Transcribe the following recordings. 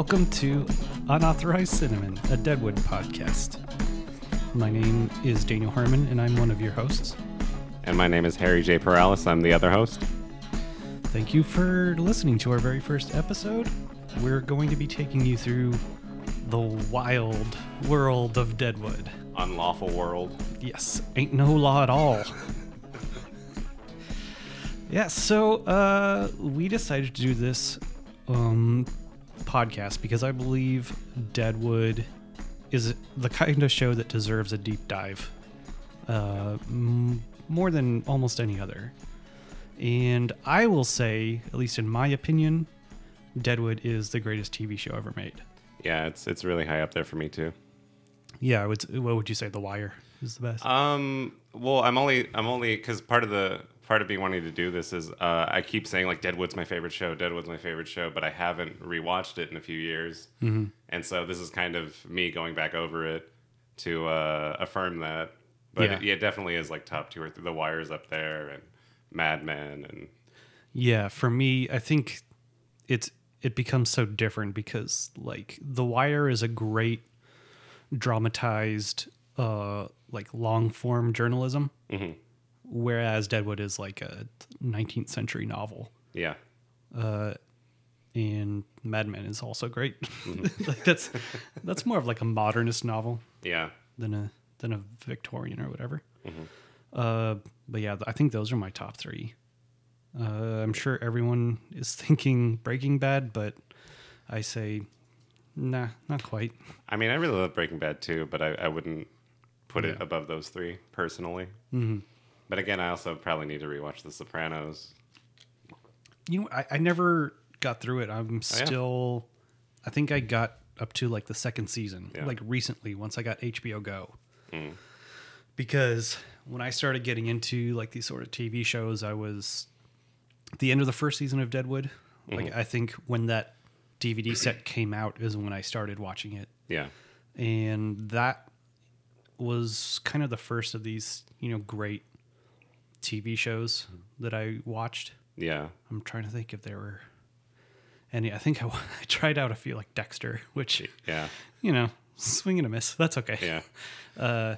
Welcome to Unauthorized Cinnamon, a Deadwood podcast. My name is Daniel Herman, and I'm one of your hosts. And my name is Harry J. Perales. I'm the other host. Thank you for listening to our very first episode. We're going to be taking you through the wild world of Deadwood. Unlawful world. Yes, ain't no law at all. yeah, so uh, we decided to do this um, podcast because I believe Deadwood is the kind of show that deserves a deep dive uh, m- more than almost any other. And I will say, at least in my opinion, Deadwood is the greatest TV show ever made. Yeah, it's it's really high up there for me too. Yeah, what would you say? The Wire is the best. Um, well, I'm only I'm only because part of the part of me wanting to do this is uh, I keep saying like Deadwood's my favorite show, Deadwood's my favorite show, but I haven't rewatched it in a few years, mm-hmm. and so this is kind of me going back over it to uh, affirm that. But Yeah. it, yeah, it definitely is like top two or three. The Wire's up there, and Mad Men, and Yeah, for me, I think it's it becomes so different because like The Wire is a great dramatized uh like long form journalism Mhm. Whereas Deadwood is like a 19th century novel yeah, and Mad Men is also great. like that's that's more of like a modernist novel yeah, than a than a Victorian or whatever. Uh, but yeah, I think those are my top three. Uh, I'm sure everyone is thinking Breaking Bad, but I say, nah, not quite. I mean, I really love Breaking Bad too, but I, I wouldn't put it above those three personally. Mm-hmm. But again, I also probably need to rewatch The Sopranos. You know, I, I never got through it. I'm still, I think I got up to like the second season, Yeah. like recently once I got HBO Go. Mm. Because when I started getting into like these sort of TV shows, I was at the end of the first season of Deadwood. Mm-hmm. Like I think when that DVD set came out is when I started watching it. Yeah, and that was kind of the first of these you know great tv shows that i watched. Yeah, i'm trying to think if there were any. I think i, I tried out a few like dexter which yeah, you know swing and a miss. That's okay. Yeah. Uh,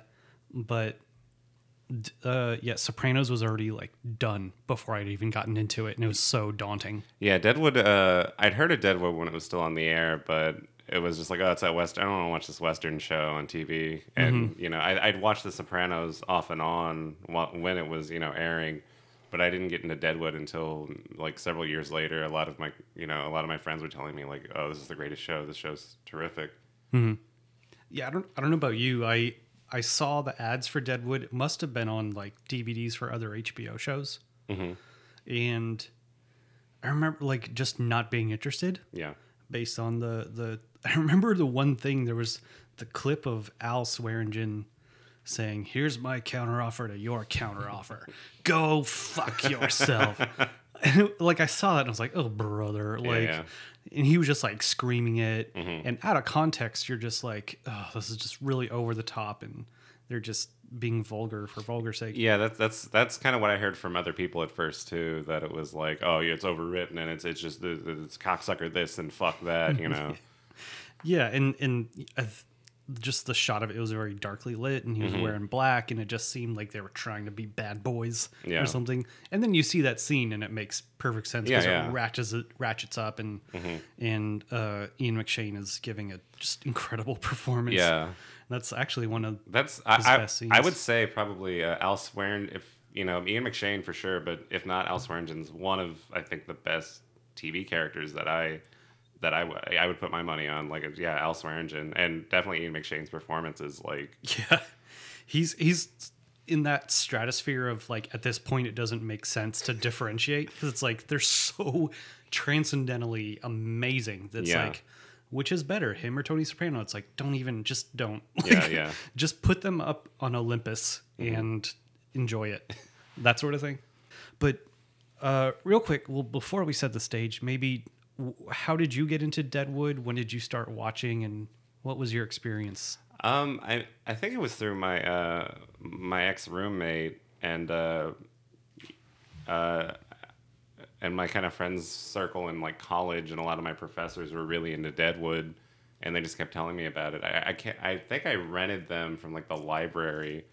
but uh yeah sopranos was already like done before i'd even gotten into it and it was so daunting. Yeah, Deadwood. Uh, I'd heard of Deadwood when it was still on the air, but it was just like, oh, it's that West. I don't want to watch this Western show on TV. Mm-hmm. And you know, I, I'd watch The Sopranos off and on when it was you know airing, but I didn't get into Deadwood until like several years later. A lot of my you know a lot of my friends were telling me like, oh, this is the greatest show. This show's terrific. Mm-hmm. yeah i don't i don't know about you i i saw the ads for deadwood it must have been on like dvds for other hbo shows mm-hmm. and i remember like just not being interested Yeah, based on the the i remember the one thing there was the clip of al swearingen saying here's my counteroffer to your counteroffer go fuck yourself and it- like i saw that and i was like oh brother like yeah. and he was just like screaming it mm-hmm. and out of context you're just like oh this is just really over the top and they're just being vulgar for vulgar sake yeah. That's that's that's kind of what I heard from other people at first too. That it was like, oh, yeah, it's overwritten and it's it's just it's cocksucker this and fuck that. You know. Yeah, and and just the shot of it, it was very darkly lit, and he was wearing black, and it just seemed like they were trying to be bad boys Yeah. or something. And then you see that scene, and it makes perfect sense because yeah. it ratchets it ratchets up, and and uh, Ian McShane is giving a just incredible performance. Yeah. that's actually one of That's his I, I, best I would say probably uh, Al Swearingen if you know Ian McShane for sure, but if not Al Swearingen's one of I think the best TV characters that I that I, w- I would put my money on. Like yeah, Al Swearingen and definitely Ian McShane's performance is like yeah. He's he's in that stratosphere of like at this point it doesn't make sense to differentiate because it's like they're so transcendentally amazing that's Yeah. like which is better him or tony soprano it's like don't even just don't Yeah, Like, yeah. just put them up on olympus and enjoy it that sort of thing but uh real quick well before we set the stage maybe how did you get into deadwood when did you start watching and what was your experience Um, I I think it was through my uh my ex roommate, and uh, uh, and my kind of friends circle in like college and a lot of my professors were really into Deadwood, and they just kept telling me about it. I, I can't. I think I rented them from like the library,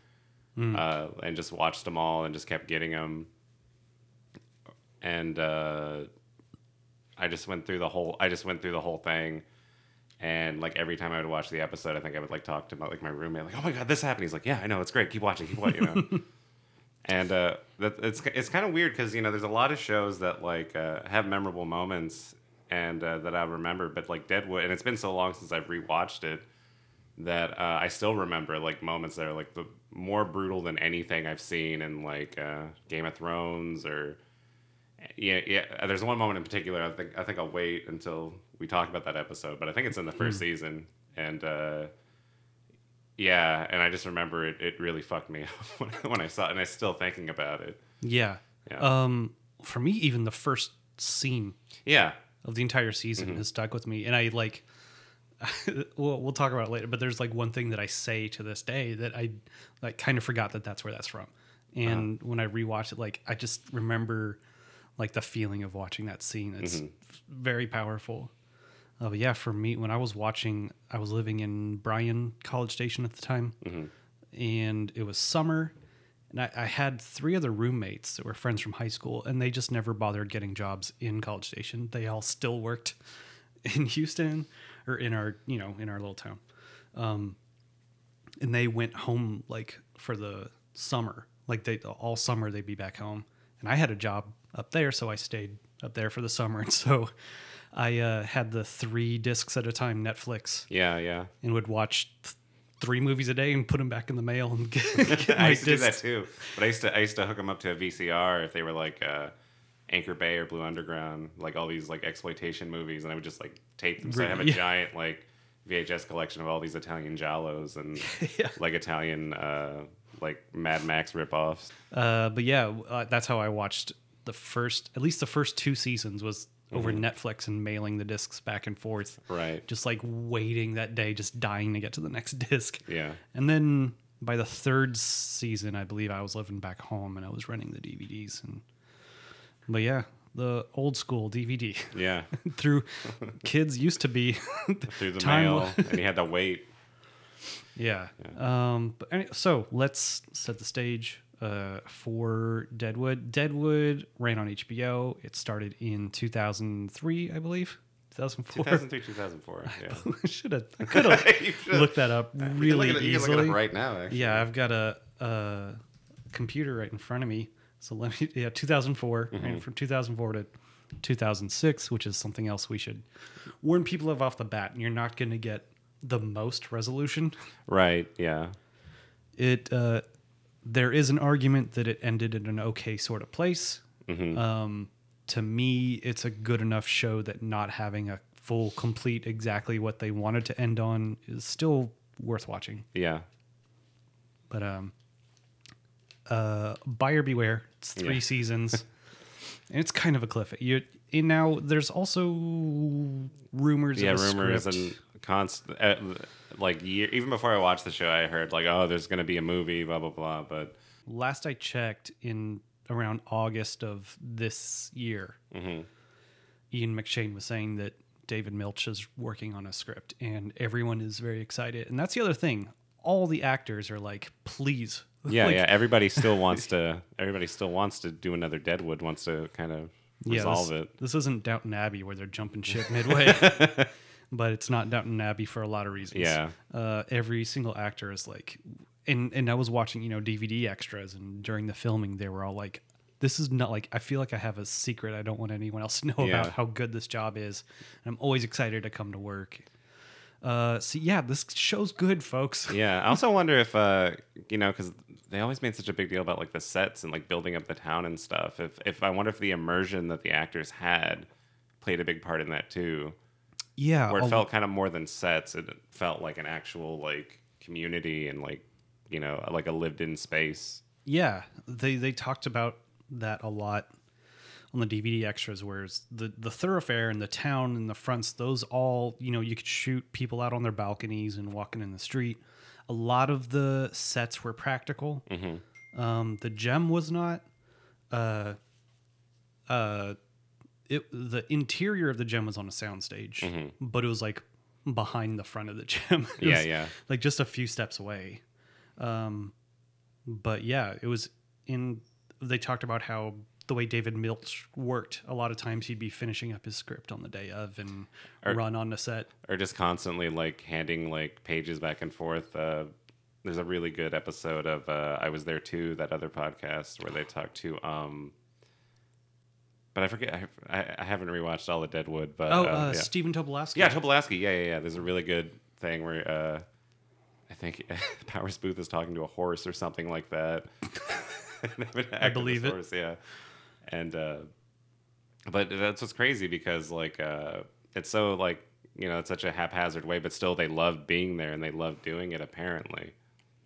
uh, and just watched them all and just kept getting them. And uh, I just went through the whole. I just went through the whole thing. And like every time I would watch the episode, I think I would like talk to my like my roommate, like, "Oh my god, this happened." He's like, "Yeah, I know, it's great. Keep watching, keep watching." You know. and uh, that, it's it's kind of weird because you know there's a lot of shows that like uh, have memorable moments and uh, that I remember, but like Deadwood, and it's been so long since I've rewatched it that uh, I still remember like moments that are like the more brutal than anything I've seen in like uh, Game of Thrones or yeah yeah. There's one moment in particular. I think I think I'll wait until we talk about that episode, but I think it's in the first season and. uh yeah, and I just remember it, it really fucked me up when, when I saw it, and I'm still thinking about it. Yeah. Yeah. Um, for me, even the first scene Yeah, of the entire season Mm-hmm. has stuck with me, and I like. we'll, we'll talk about it later, but there's like one thing that I say to this day that I like kind of forgot that that's where that's from, and Uh-huh. when I rewatch it, like I just remember like the feeling of watching that scene. It's Mm-hmm. very powerful. Uh, but yeah, for me, when I was watching, I was living in Bryan College Station at the time, and it was summer. And I, I had three other roommates that were friends from high school, and they just never bothered getting jobs in College Station. They all still worked in Houston or in our, you know, in our little town. Um, and they went home like for the summer, like they all summer they'd be back home. And I had a job up there, so I stayed up there for the summer. And so I uh, had the three discs at a time Netflix yeah, yeah. and would watch th- three movies a day and put them back in the mail and get, get I used to do that too. But I used to I used to hook them up to a VCR if they were like uh, Anchor Bay or Blue Underground, like all these like exploitation movies, and I would just like tape them. So I have a Yeah. giant like VHS collection of all these Italian giallos and Yeah. like Italian uh, like Mad Max ripoffs. Uh, but yeah, uh, that's how I watched the first, at least the first two seasons was over Mm-hmm. Netflix and mailing the discs back and forth. Right. Just like waiting that day, just dying to get to the next disc. Yeah. And then by the third season, I believe I was living back home and I was renting the DVDs. And but yeah, the old school DVD Yeah. through kids used to be Through the mail, and you had to wait. Yeah. Um, but any, so let's set the stage uh, for Deadwood. Deadwood ran on HBO. It started in 2003, I believe. 2004. 2003, 2004. Yeah. should have. I could have looked that up You really at it- you can easily. look it up right now. Actually. Yeah, I've got a, a computer right in front of me. So let me. Yeah, 2004. Mm-hmm. Right, from 2004 to 2006, which is something else we should warn people of off the bat. And you're not going to get the most resolution Right. Yeah. it uh, there is an argument that it ended in an okay sort of place. Mm-hmm. Um, to me, it's a good enough show that not having a full, complete, exactly what they wanted to end on is still worth watching. Yeah. But um, uh, buyer beware. It's three Yeah. seasons, and it's kind of a cliff. You and now there's also rumors. yeah rumors script. and constant uh, like year, even before i watched the show i heard like oh there's gonna be a movie blah blah blah but last I checked, in around August of this year, Mm-hmm. Ian McShane was saying that David Milch is working on a script, and everyone is very excited. And that's the other thing; all the actors are like, "Please, yeah Like, yeah everybody still wants to everybody still wants to do another deadwood wants to kind of yeah, resolve this, it This isn't Downton Abbey where they're jumping ship midway." But it's not Downton Abbey for a lot of reasons. Yeah. uh, every single actor is like, and and I was watching, you know, DVD extras, and during the filming, they were all like, "This is not like I feel like I have a secret. I don't want anyone else to know Yeah. about how good this job is. And I'm always excited to come to work." Uh, so yeah, this show's good, folks. yeah i also wonder if uh you know because they always made such a big deal about like the sets and like building up the town and stuff if if i wonder if the immersion that the actors had played a big part in that too Yeah, where it felt kind of more than sets it felt like an actual like community and like you know like a lived in space Yeah, they they talked about that a lot on the DVD extras, whereas the the thoroughfare and the town and the fronts, those all you know, you could shoot people out on their balconies and walking in the street. A lot of the sets were practical. Um, the gem was not. Uh, uh, it the interior of the gem was on a soundstage, but it was like behind the front of the gem. Yeah, was, yeah. like just a few steps away. Um, but yeah, it was in. They talked about how the way David Milch worked. A lot of times he'd be finishing up his script on the day of and Or- run on the set. or just constantly like handing like pages back and forth. Uh, there's a really good episode of uh, I was there too, that other podcast where they talk to. Um, but I forget. I, I, I haven't rewatched all the Deadwood, but Oh, uh, uh, yeah. Stephen Tobolowsky. Yeah, Tobolowsky. Yeah, yeah, yeah. There's a really good thing where uh, I think Powers Boothe is talking to a horse or something like that. I believe it. Horse, yeah, and uh, but that's what's crazy because like uh, it's so like you know it's such a haphazard way, but still they loved being there and they loved doing it. Apparently,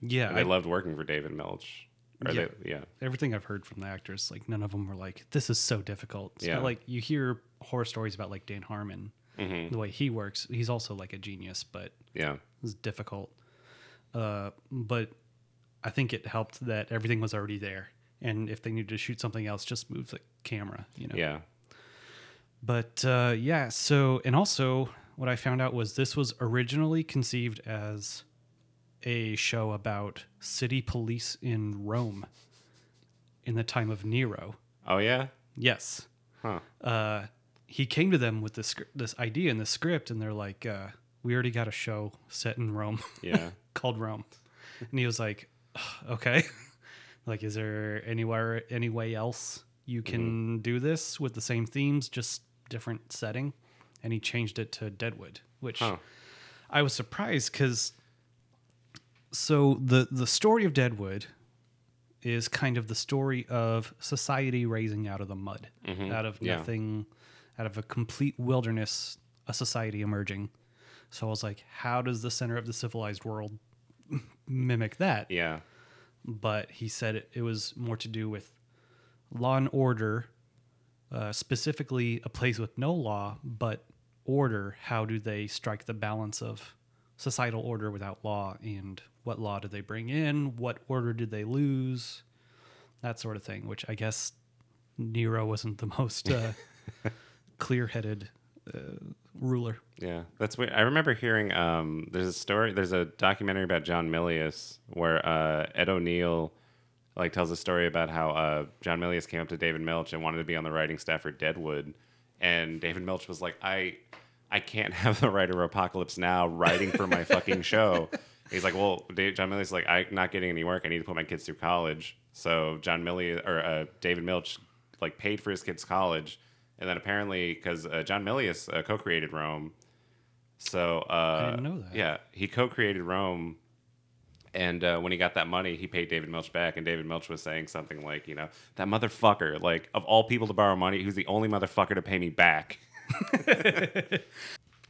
yeah. and they I- loved working for David Milch. Or Yeah. They, yeah, everything I've heard from the actors, like none of them were like, "This is so difficult." It's Yeah. like you hear horror stories about like Dan Harmon, Mm-hmm. the way he works. He's also like a genius, but yeah, it's difficult. Uh, but I think it helped that everything was already there, and if they needed to shoot something else, just move the camera. You know. yeah. But uh, yeah, so and also what I found out was this was originally conceived as a show about city police in Rome in the time of Nero. Oh yeah, Yes. huh? Uh, he came to them with this this idea in the script, and they're like, uh, "We already got a show set in Rome Yeah. called Rome," and he was like, "Okay, like, is there anywhere any way else you can do this with the same themes, just different setting?" And he changed it to Deadwood, which Huh. I was surprised because so the the story of Deadwood is kind of the story of society raising out of the mud, out of yeah. nothing, out of a complete wilderness, a society emerging. So I was like, how does the center of the civilized world mimic that? Yeah. But he said it, it was more to do with law and order, uh, specifically a place with no law, but order. How do they strike the balance of societal order without law? And what law did they bring in? What order did they lose? That sort of thing, which I guess Nero wasn't the most uh, clear headed uh, ruler. Yeah, that's weird. I remember hearing um, there's a story, there's a documentary about John Milius where uh, Ed O'Neill like tells a story about how uh, John Milius came up to David Milch and wanted to be on the writing staff for Deadwood, and David Milch was like, I I can't have the writer of Apocalypse Now writing for my fucking show. He's like, well, Dave, John Milius is like, I'm not getting any work. I need to put my kids through college. So John Milius or uh, David Milch like paid for his kids' college, and then apparently because uh, John Milius uh, co-created Rome, so uh, didn't know that. Yeah, he co-created Rome, and uh, when he got that money, he paid David Milch back. And David Milch was saying something like, you know, that motherfucker, like of all people to borrow money, who's the only motherfucker to pay me back?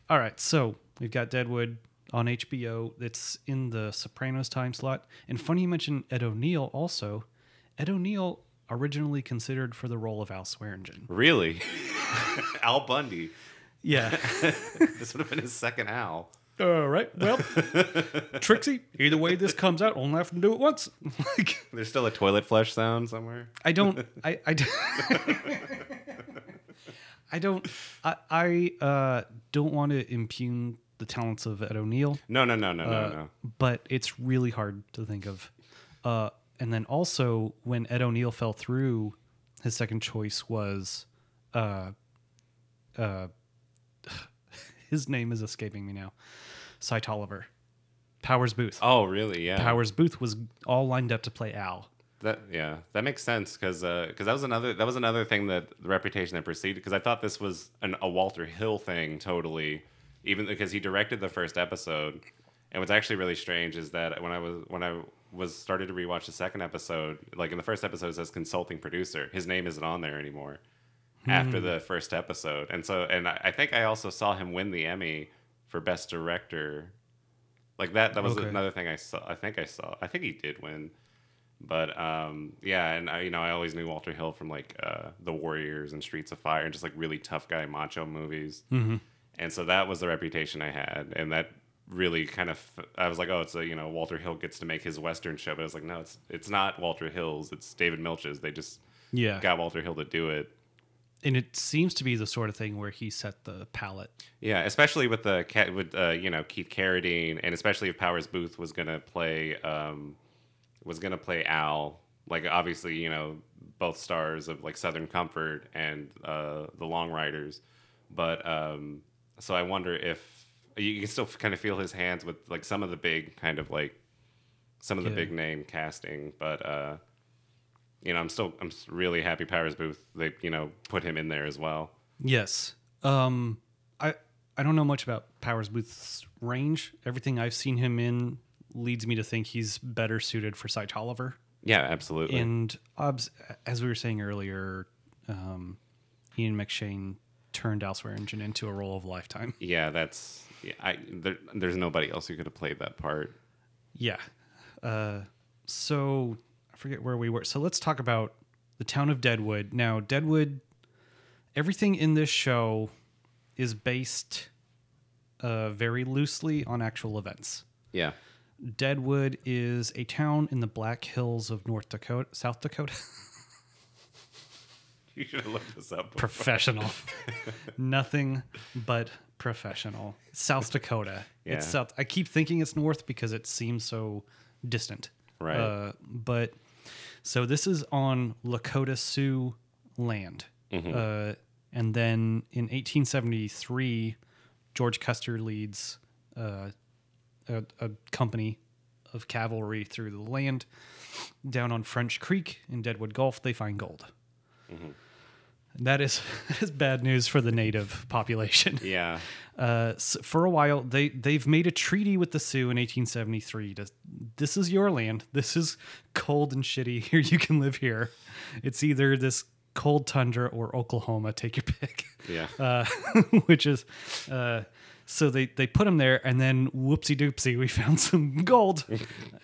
All right, so we've got Deadwood on HBO. It's in the Sopranos time slot. And funny you mentioned Ed O'Neill also. Ed O'Neill originally considered for the role of Al Swearingen. Really, Al Bundy. Yeah. This would have been his second Al. All right. Well, Trixie, either way this comes out, only have to do it once. like, There's still a toilet flush sound somewhere. I don't. I. I don't. I. I uh, don't want to impugn the talents of Ed O'Neill. No, no, no, no, no, Uh, no. but it's really hard to think of. Uh, and then also when Ed O'Neill fell through, his second choice was, uh, uh, his name is escaping me now, Cy Tolliver, Powers Boothe. Oh, really? Yeah. Powers Boothe was all lined up to play Al. That yeah, that makes sense because because that was another that was another thing that the reputation that preceded because I thought this was an, a Walter Hill thing totally, even because he directed the first episode. And what's actually really strange is that when I was when I was started to rewatch the second episode, like in the first episode it says consulting producer, his name isn't on there anymore after the first episode, and so and I, I think I also saw him win the Emmy for best director. Like that that was Okay. another thing I saw. I think I saw. I think he did win. But um, yeah, and I, you know, I always knew Walter Hill from like uh, The Warriors and Streets of Fire, and just like really tough guy macho movies. Mm-hmm. And so that was the reputation I had, and that really kind of I was like, oh, it's a you know Walter Hill gets to make his western show, but I was like, no, it's it's not Walter Hill's, it's David Milch's. They just Yeah. got Walter Hill to do it. and it seems to be the sort of thing where he set the palette. Yeah, especially with the cat with uh, you know Keith Carradine, and especially if Powers Boothe was gonna play um, was gonna play Al. Like obviously, you know, both stars of like Southern Comfort and uh, the Long Riders, but um, so I wonder if you can still kind of feel his hands with like some of the big kind of like some of the Yeah. big name casting, but uh, you know, I'm still I'm really happy Powers Boothe they you know put him in there as well. Yes. Um, I I don't know much about Powers Boothe's range. Everything I've seen him in leads me to think he's better suited for Cy Tolliver. Yeah, absolutely. And obs- as we were saying earlier, um, Ian McShane turned Al Swearingen into a role of a lifetime. Yeah, that's. Yeah, I there, there's nobody else who could have played that part. Yeah. Uh, so I forget where we were. So let's talk about the town of Deadwood. Now, Deadwood, everything in this show is based uh, very loosely on actual events. Yeah, Deadwood is a town in the Black Hills of North Dakota, South Dakota. you should have looked this up. professional. Nothing but professional. South Dakota. It's South. I keep thinking it's North because it seems so distant. Right. Uh, but so this is on Lakota Sioux land. Uh, and then in 1873, George Custer leads uh, a, a company of cavalry through the land. Down on French Creek in Deadwood Gulch, they find gold. That is, that is bad news for the native population. Yeah, Uh, s for a while, they they've made a treaty with the Sioux in 1873. To this is your land. This is cold and shitty. Here you can live here. It's either this cold tundra or Oklahoma. Take your pick. yeah, Uh, which is, uh, so they they put them there, and then whoopsie doopsie, we found some gold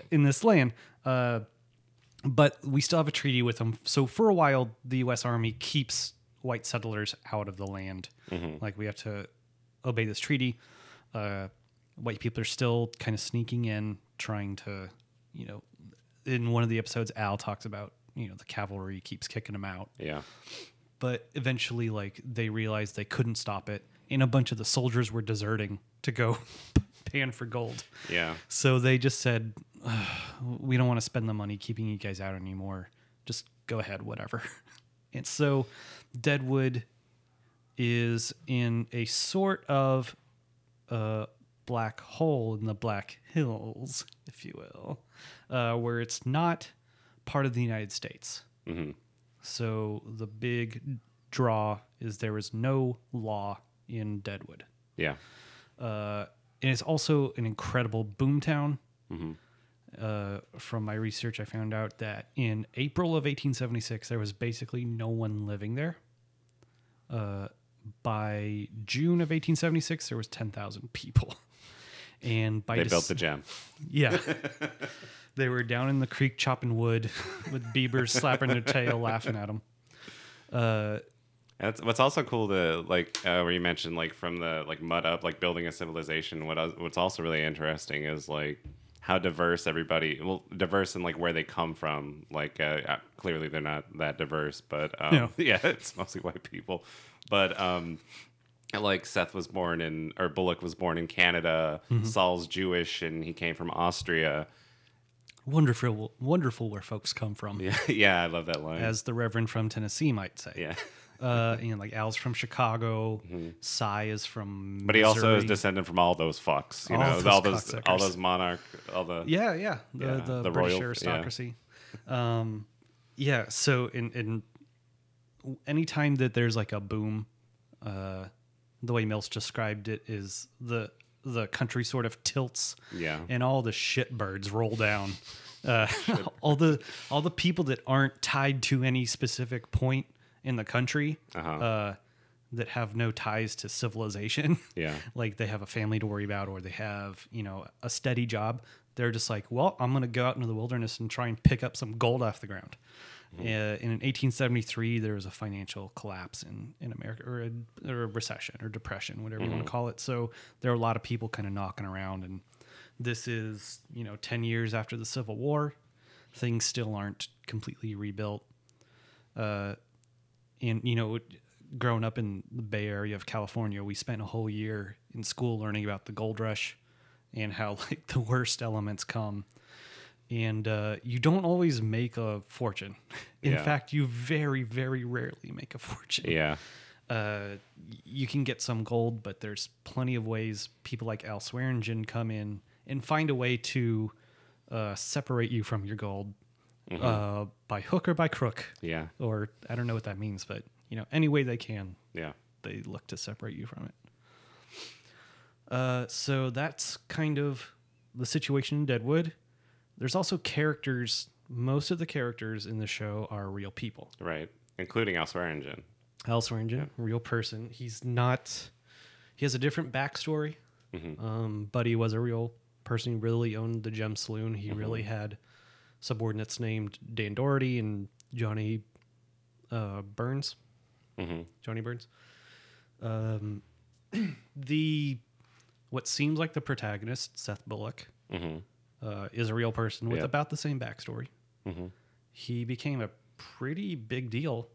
in this land. Uh, but we still have a treaty with them. So for a while, the U.S. Army keeps white settlers out of the land. Like we have to obey this treaty. Uh, white people are still kind of sneaking in, trying to, you know, in one of the episodes, Al talks about, you know, the cavalry keeps kicking them out. yeah, But eventually, like they realized they couldn't stop it, and a bunch of the soldiers were deserting to go pan for gold. yeah. So they just said, "Ugh, "We don't want to spend the money keeping you guys out anymore. Just go ahead, whatever." And so, Deadwood is in a sort of uh, black hole in the Black Hills, if you will, uh, where it's not part of the United States. hmm So the big draw is there is no law in Deadwood. Yeah, Uh, and it's also an incredible boomtown. Mhm. Uh, from my research, I found out that in April of 1876, there was basically no one living there. Uh, by June of 1876, there was 10,000 people. And by they Dec- built the gem. yeah. they were down in the creek chopping wood with beavers slapping their tail, laughing at them. Uh, That's what's also cool to like uh, where you mentioned like from the like mud up like building a civilization. What what's also really interesting is like how diverse everybody well diverse in like where they come from. Like uh, uh, clearly they're not that diverse, but um, Yeah. yeah, it's mostly white people. But um, like Seth was born in or Bullock was born in Canada. Sol's Jewish and he came from Austria. wonderful, wonderful where folks come from, Yeah, yeah, I love that line. as the Reverend from Tennessee might say. yeah. Uh, you know, like Al's from Chicago, Cy is from. Mm-hmm. But he also is descended from all those fucks, you All know, those all those cocksuckers. all those monarch, all the Yeah, yeah, the Yeah, the, the British royal- yeah. aristocracy. Um, yeah. So in in anytime that there's like a boom, uh, the way Mills described it is the the country sort of tilts, Yeah. and all the shit birds roll down. Uh, all the all the people that aren't tied to any specific point in the country, Uh-huh. uh, that have no ties to civilization. Yeah. like they have a family to worry about or they have you know a steady job. They're just like well i'm going to go out into the wilderness and try and pick up some gold off the ground. Uh, in 1873 there was a financial collapse in, in america or a, or a recession or depression whatever you want to call it. So there are a lot of people kind of knocking around and this is you know 10 years after the civil war. Things still aren't completely rebuilt. Uh, and you know growing up in the Bay Area of California, we spent a whole year in school learning about the gold rush and how like the worst elements come. And uh, you don't always make a fortune. In Yeah. fact, you very, very rarely make a fortune. Yeah. Uh, you can get some gold, but there's plenty of ways people like Al Swearingen come in and find a way to uh, separate you from your gold uh, by hook or by crook Yeah. or I don't know what that means, but you know, any way they can, Yeah. they look to separate you from it. Uh, so that's kind of the situation in Deadwood. There's also characters. Most of the characters in the show are real people. Right. Including Al Swearingen. Al Swearingen, real person. He's not. He has a different backstory. Um, but he was a real person. He really owned the Gem Saloon. He really had subordinates named Dan Doherty and Johnny uh, Burns. hmm Johnny Burns. Um, the what seems like the protagonist, Seth Bullock, hmm uh, is a real person with about the same backstory. hmm He became a pretty big deal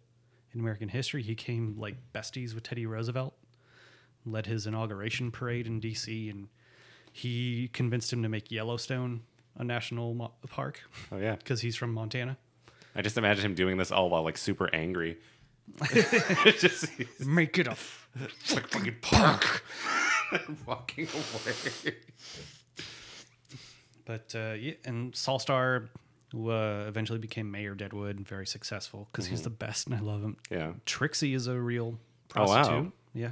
in American history. He came like besties with Teddy Roosevelt, led his inauguration parade in D.C., and he convinced him to make Yellowstone a national mo- park Oh yeah. because he's from Montana. I just imagine him doing this all while like super angry. just Make it a like fucking park. Walking away. But uh, yeah, and Sol Star uh, eventually became mayor Deadwood and very successful because he's the best and I love him. Yeah. Trixie is a real Oh, wow. prostitute. Yeah.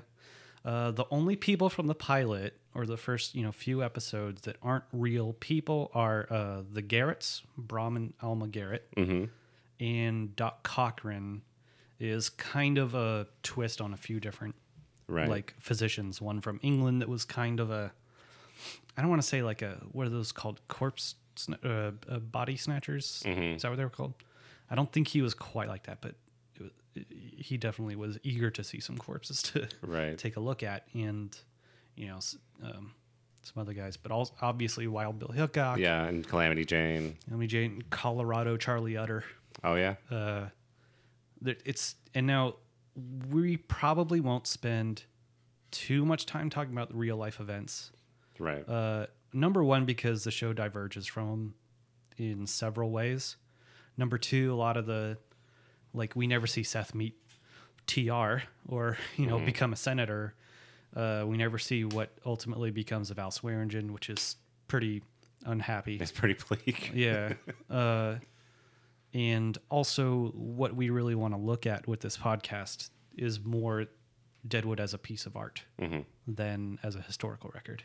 Uh, the only people from the pilot or the first you know few episodes that aren't real people are uh, the Garretts, Brom and Alma Garrett, hmm and Doc Cochran is kind of a twist on a few different Right. like physicians. One from England that was kind of a, I don't want to say like a what are those called? Corpse, uh, uh, body snatchers. Mhm. Is that what they were called? I don't think he was quite like that, but it was, he definitely was eager to see some corpses to Right. take a look at, and you know, um, some other guys, but also obviously Wild Bill Hickok, Yeah, and Calamity Jane. Amy Jane, Colorado, Charlie Utter. Oh yeah. Uh, it's and now we probably won't spend too much time talking about the real life events. Right. Uh, number one, because the show diverges from them in several ways. Number two, a lot of the like we never see Seth meet TR or you know become a senator. Uh, we never see what ultimately becomes of Al Swearingen, which is pretty unhappy. it's pretty bleak. Yeah. Uh, and also, what we really want to look at with this podcast is more Deadwood as a piece of art hmm than as a historical record.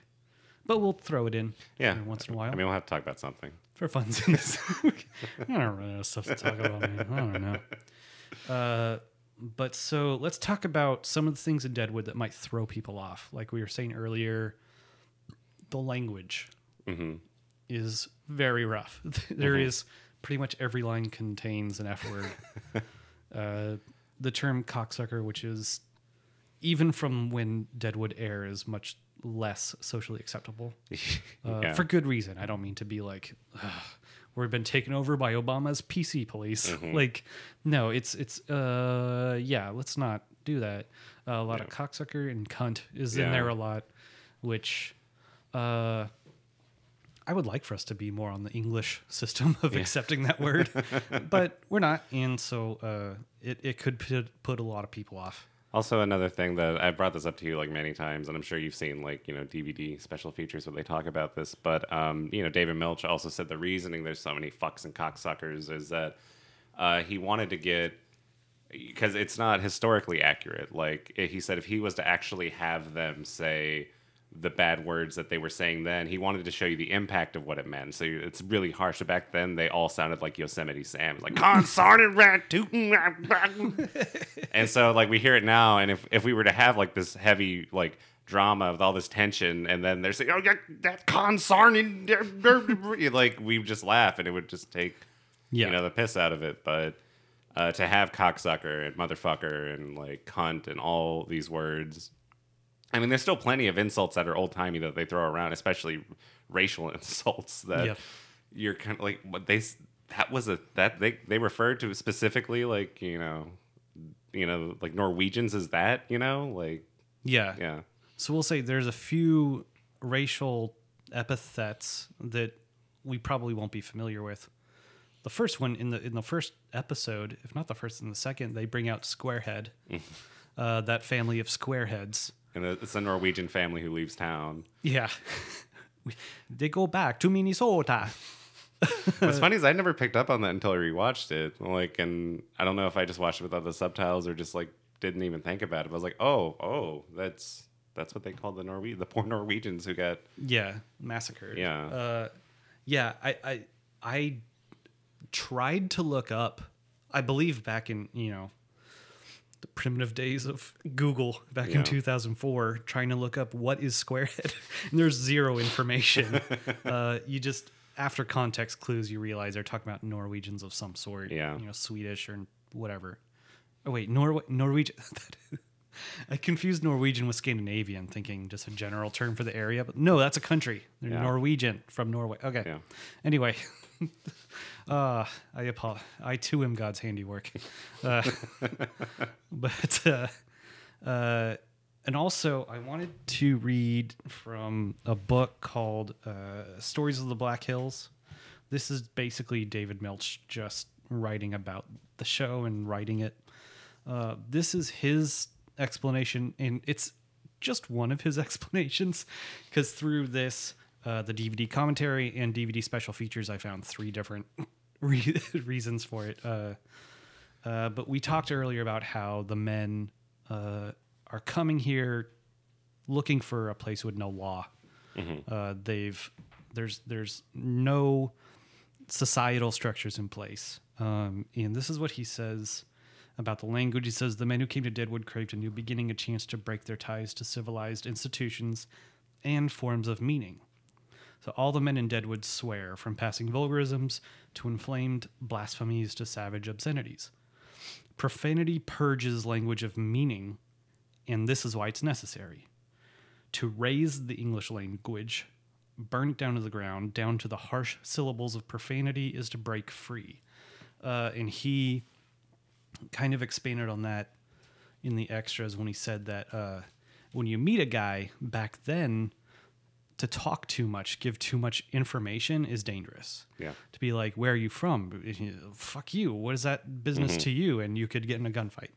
But we'll throw it in Yeah. every once in a while I mean, we'll have to talk about something. for funsies. I don't really know stuff to talk about. Man. I don't know. Uh, but so let's talk about some of the things in Deadwood that might throw people off. Like we were saying earlier, the language hmm is very rough. There is pretty much every line contains an F word. uh, the term cocksucker, which is even from when Deadwood air is much less socially acceptable uh, yeah. for good reason. I don't mean to be like "Ugh, we've been taken over by Obama's PC police. Mm-hmm. like, no, it's it's uh yeah, let's not do that. Uh, a lot of cocksucker and cunt is in there a lot, which uh I would like for us to be more on the English system of accepting that word, but we're not, and so uh, it it could put, put a lot of people off. Also, another thing that I've brought this up to you like many times, and I'm sure you've seen like you know DVD special features where they talk about this. But um, you know, David Milch also said the reasoning there's so many fucks and cocksuckers is that uh, he wanted to get because it's not historically accurate. Like eh, he said, if he was to actually have them say the bad words that they were saying then, he wanted to show you the impact of what it meant. So it's really harsh. Back then, they all sounded like Yosemite Sam, like consarted rat tootin'. and so like we hear it now, and if if we were to have like this heavy like drama with all this tension, and then they're saying, "Oh, yeah, that consarted," like we just laugh, and it would just take Yeah. you know the piss out of it. But uh, to have cocksucker and motherfucker and like cunt and all these words, I mean, there's still plenty of insults that are old timey that they throw around, especially racial insults that Yep. you're kind of like what they that was a that they they referred to specifically like you know you know, like Norwegians is that, you know, like Yeah. yeah, So we'll say there's a few racial epithets that we probably won't be familiar with. The first one in the in the first episode, if not the first in the second, they bring out Squarehead, uh, that family of squareheads. And it's a Norwegian family who leaves town. Yeah, they go back to Minnesota. What's funny is I never picked up on that until I rewatched it. Like, and I don't know if I just watched it without the subtitles or just like didn't even think about it. But I was like, oh, oh, that's that's what they call the Norwe the poor Norwegians who got Yeah, massacred. Yeah. uh, yeah. I, I I tried to look up. I believe back in you know the primitive days of Google back Yeah. in 2004, trying to look up what is Squarehead, and there's zero information. uh, you just after context clues, you realize they're talking about Norwegians of some sort. Yeah. you know, Swedish or whatever. Oh wait, Norway, Norwegian. I confused Norwegian with Scandinavian, thinking just a general term for the area, but no, that's a country. They're Yeah. Norwegian from Norway. Okay. Yeah. Anyway, uh, I apologize. I too am God's handiwork. Uh, but uh, uh, and also, I wanted to read from a book called uh, "Stories of the Black Hills." This is basically David Milch just writing about the show and writing it. Uh, this is his explanation, and it's just one of his explanations because through this, uh, the DVD commentary and DVD special features, I found three different re- reasons for it. Uh, uh, but we talked earlier about how the men uh, are coming here looking for a place with no law. Uh, they've there's there's no societal structures in place. Um, and this is what he says about the language. He says the men who came to Deadwood craved a new beginning, a chance to break their ties to civilized institutions and forms of meaning. So all the men in Deadwood swear, from passing vulgarisms to inflamed blasphemies to savage obscenities. Profanity purges language of meaning, and this is why it's necessary. To raise the English language, burn it down to the ground, down to the harsh syllables of profanity, is to break free. Uh, and he kind of expanded on that in the extras when he said that uh, when you meet a guy back then, to talk too much, give too much information is dangerous. Yeah. To be like, where are you from? Fuck you. What is that business to you? And you could get in a gunfight.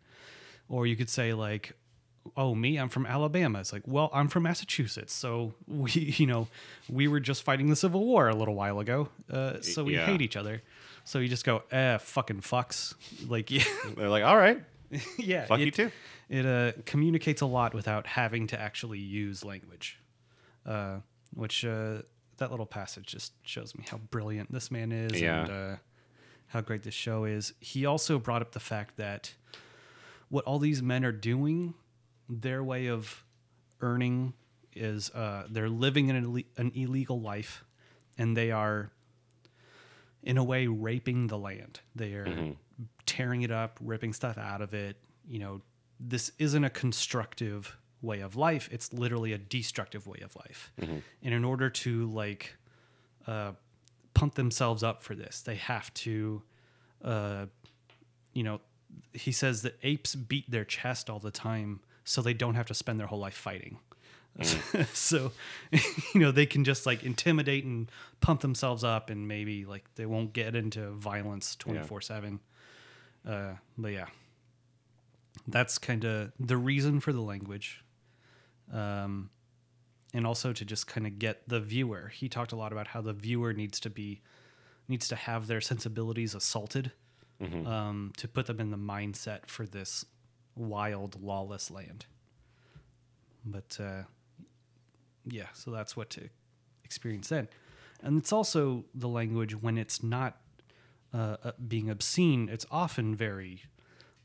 Or you could say like, oh me, I'm from Alabama. It's like, well, I'm from Massachusetts. So we, you know, we were just fighting the Civil War a little while ago. Uh, so we Yeah. hate each other. So you just go, eh, fucking fucks. Like, yeah, They're like, all right, yeah. fuck it, you too. It uh, communicates a lot without having to actually use language, uh, which uh, that little passage just shows me how brilliant this man is Yeah. and uh, how great this show is. He also brought up the fact that what all these men are doing, their way of earning is uh, they're living an, ille- an illegal life, and they are, in a way, raping the land. They are tearing it up, ripping stuff out of it. You know, this isn't a constructive way of life. It's literally a destructive way of life. And in order to like uh, pump themselves up for this, they have to, uh, you know, he says that apes beat their chest all the time so they don't have to spend their whole life fighting. so, you know, they can just like intimidate and pump themselves up and maybe like they won't get into violence 24 7. Uh, but yeah, that's kind of the reason for the language. Um, and also to just kind of get the viewer. He talked a lot about how the viewer needs to be, needs to have their sensibilities assaulted um, to put them in the mindset for this wild, lawless land. But uh, yeah, so that's what to experience then. And it's also the language when it's not uh, uh, being obscene, it's often very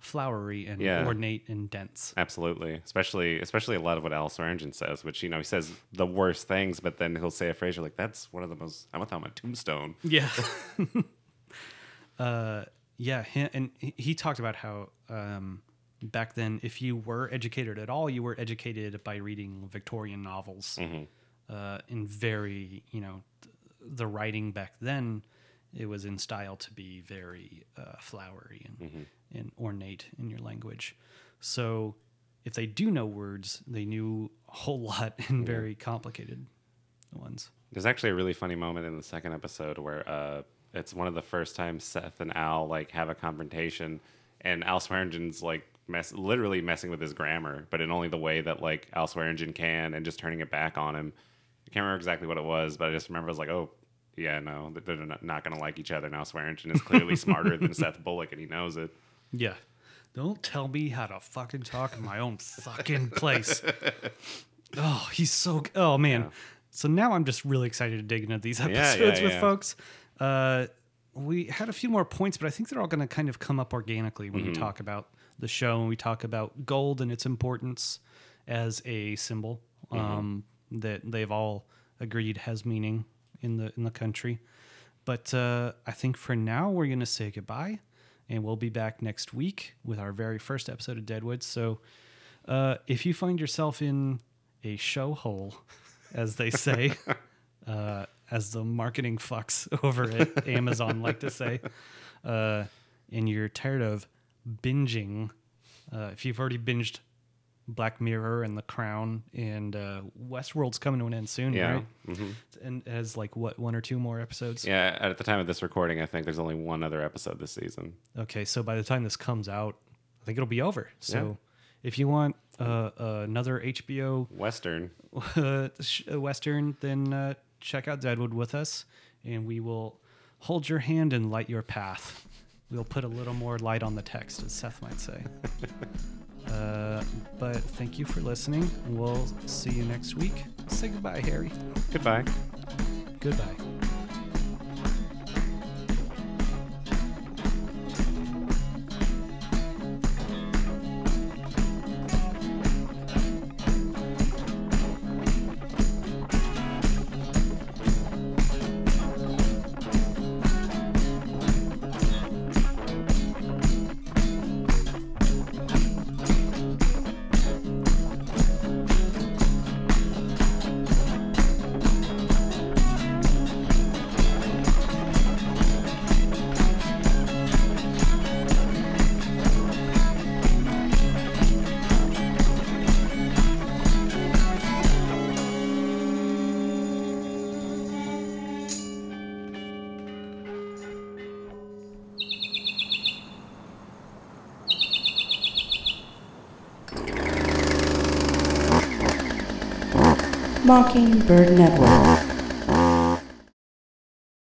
flowery and Yeah. ornate and dense. Absolutely, especially especially a lot of what Al Swearengen says, which you know he says the worst things, but then he'll say a phrase you're like, "That's one of the most." I want that on my tombstone. Yeah. uh, yeah, he, and he- talked about how um, back then, if you were educated at all, you were educated by reading Victorian novels. Uh, in very, you know, th- the writing back then it was in style to be very uh, flowery and, Mm-hmm. And ornate in your language. So if they do know words, they knew a whole lot in very complicated ones. There's actually a really funny moment in the second episode where uh, it's one of the first times Seth and Al like have a confrontation, and Al Swearengen's like mess, literally messing with his grammar, but in only the way that like Al Swearengen can, and just turning it back on him. I can't remember exactly what it was, but I just remember I was like, oh. Yeah, no, they're not, not going to like each other now. Swearingen is clearly smarter than Seth Bullock, and he knows it. Yeah. Don't tell me how to fucking talk in my own fucking place. Oh, he's so. Oh man. Yeah. So now I'm just really excited to dig into these yeah, episodes with yeah. folks. Uh, we had a few more points, but I think they're all going to kind of come up organically when we Mm-hmm. talk about the show and we talk about gold and its importance as a symbol Mm-hmm. um, that they've all agreed has meaning in the in the country. But uh, I think for now we're going to say goodbye, and we'll be back next week with our very first episode of Deadwood. So uh, if you find yourself in a show hole, as they say, uh, as the marketing fucks over at Amazon like to say, uh, and you're tired of binging, uh, if you've already binged Black Mirror and The Crown and uh, Westworld's coming to an end soon, Yeah. right? hmm And has like what one or two more episodes. Yeah, at the time of this recording, I think there's only one other episode this season. Okay, so by the time this comes out, I think it'll be over. So Yeah. if you want uh, another HBO Western. uh, uh, western, then uh, check out Deadwood with us, and we will hold your hand and light your path. We'll put a little more light on the text, as Seth might say. uh, but thank you for listening. We'll see you next week. Say goodbye, Harry. Goodbye. Goodbye. Mockingbird Network.